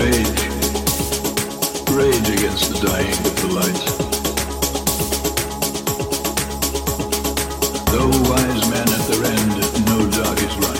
Rage, rage against the dying of the light. Though wise men at their end know dark is right.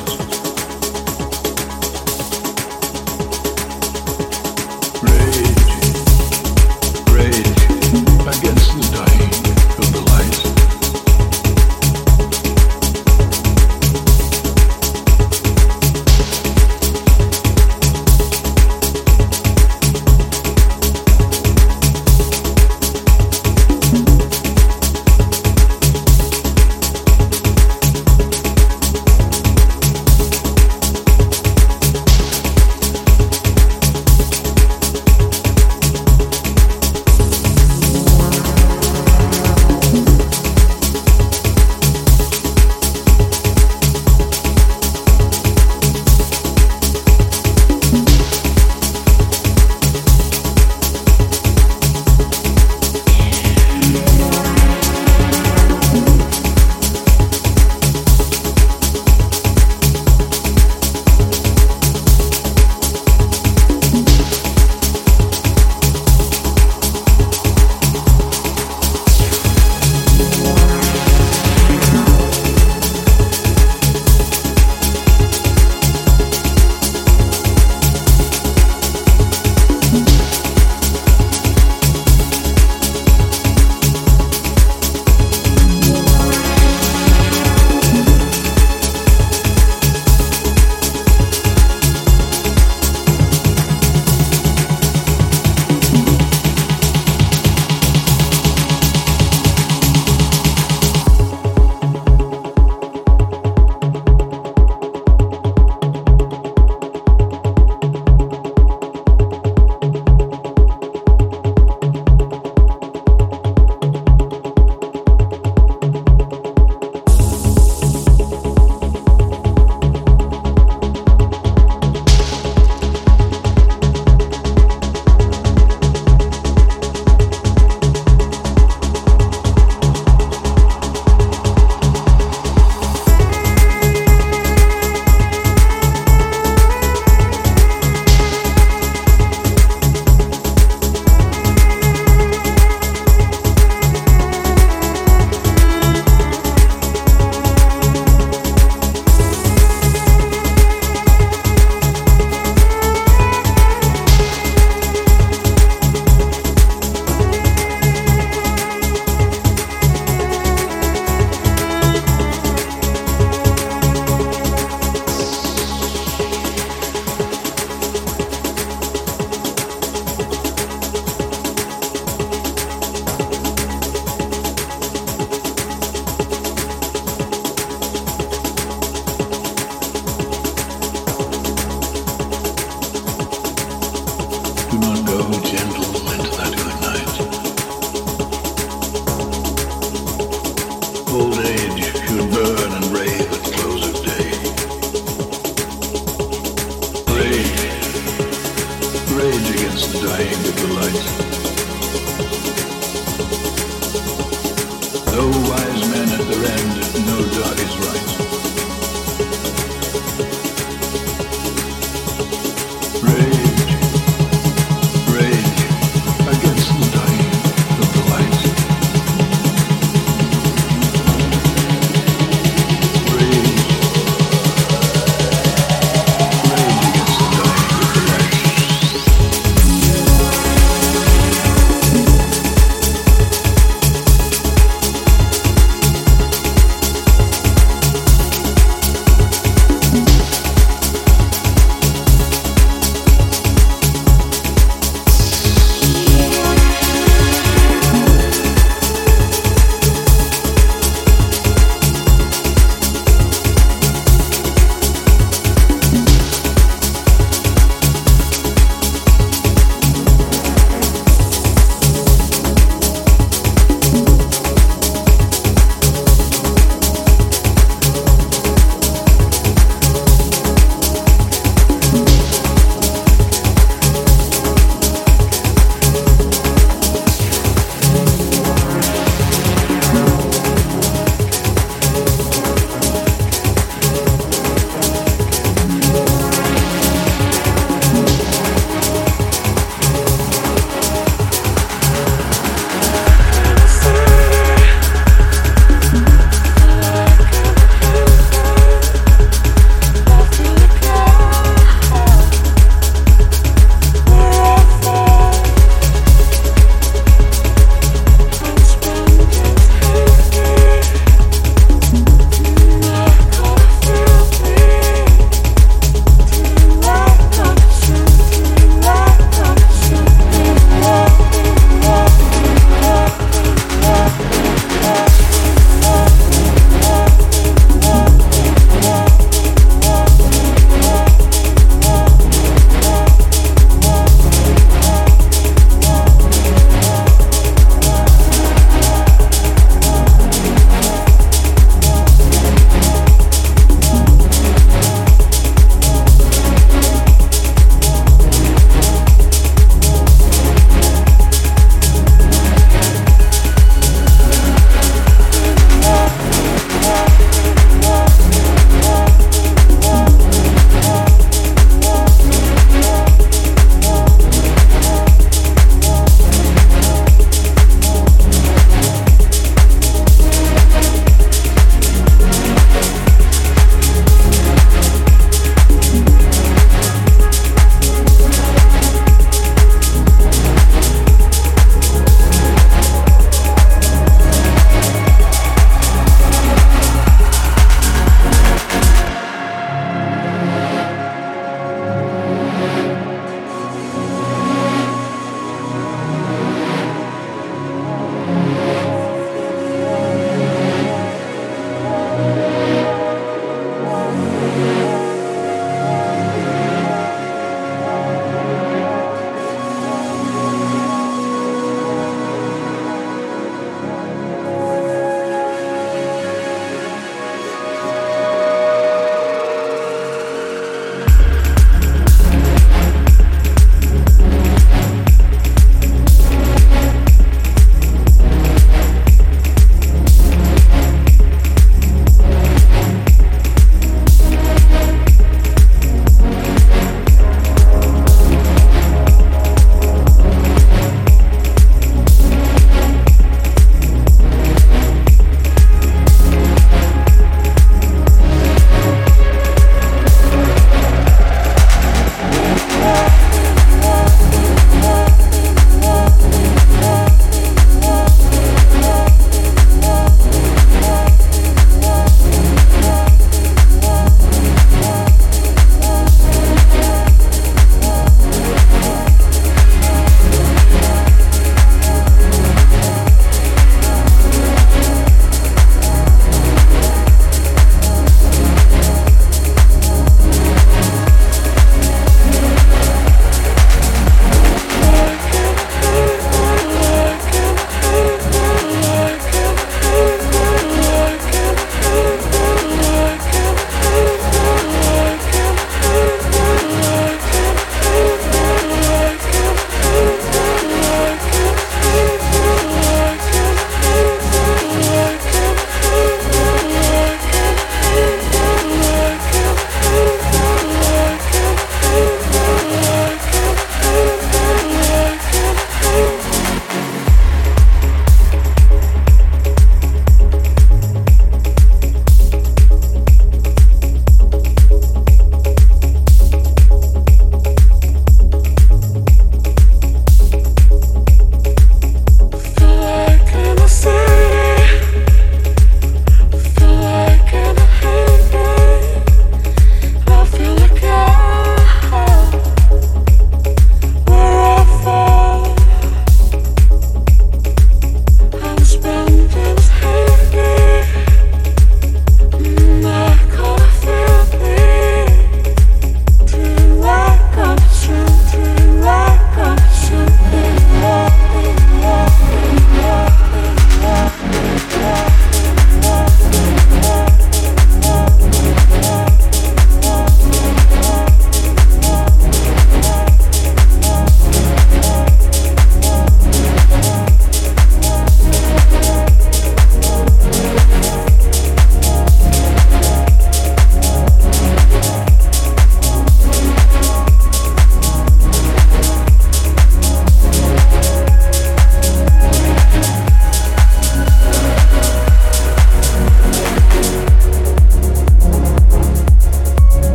No wise men at their end, no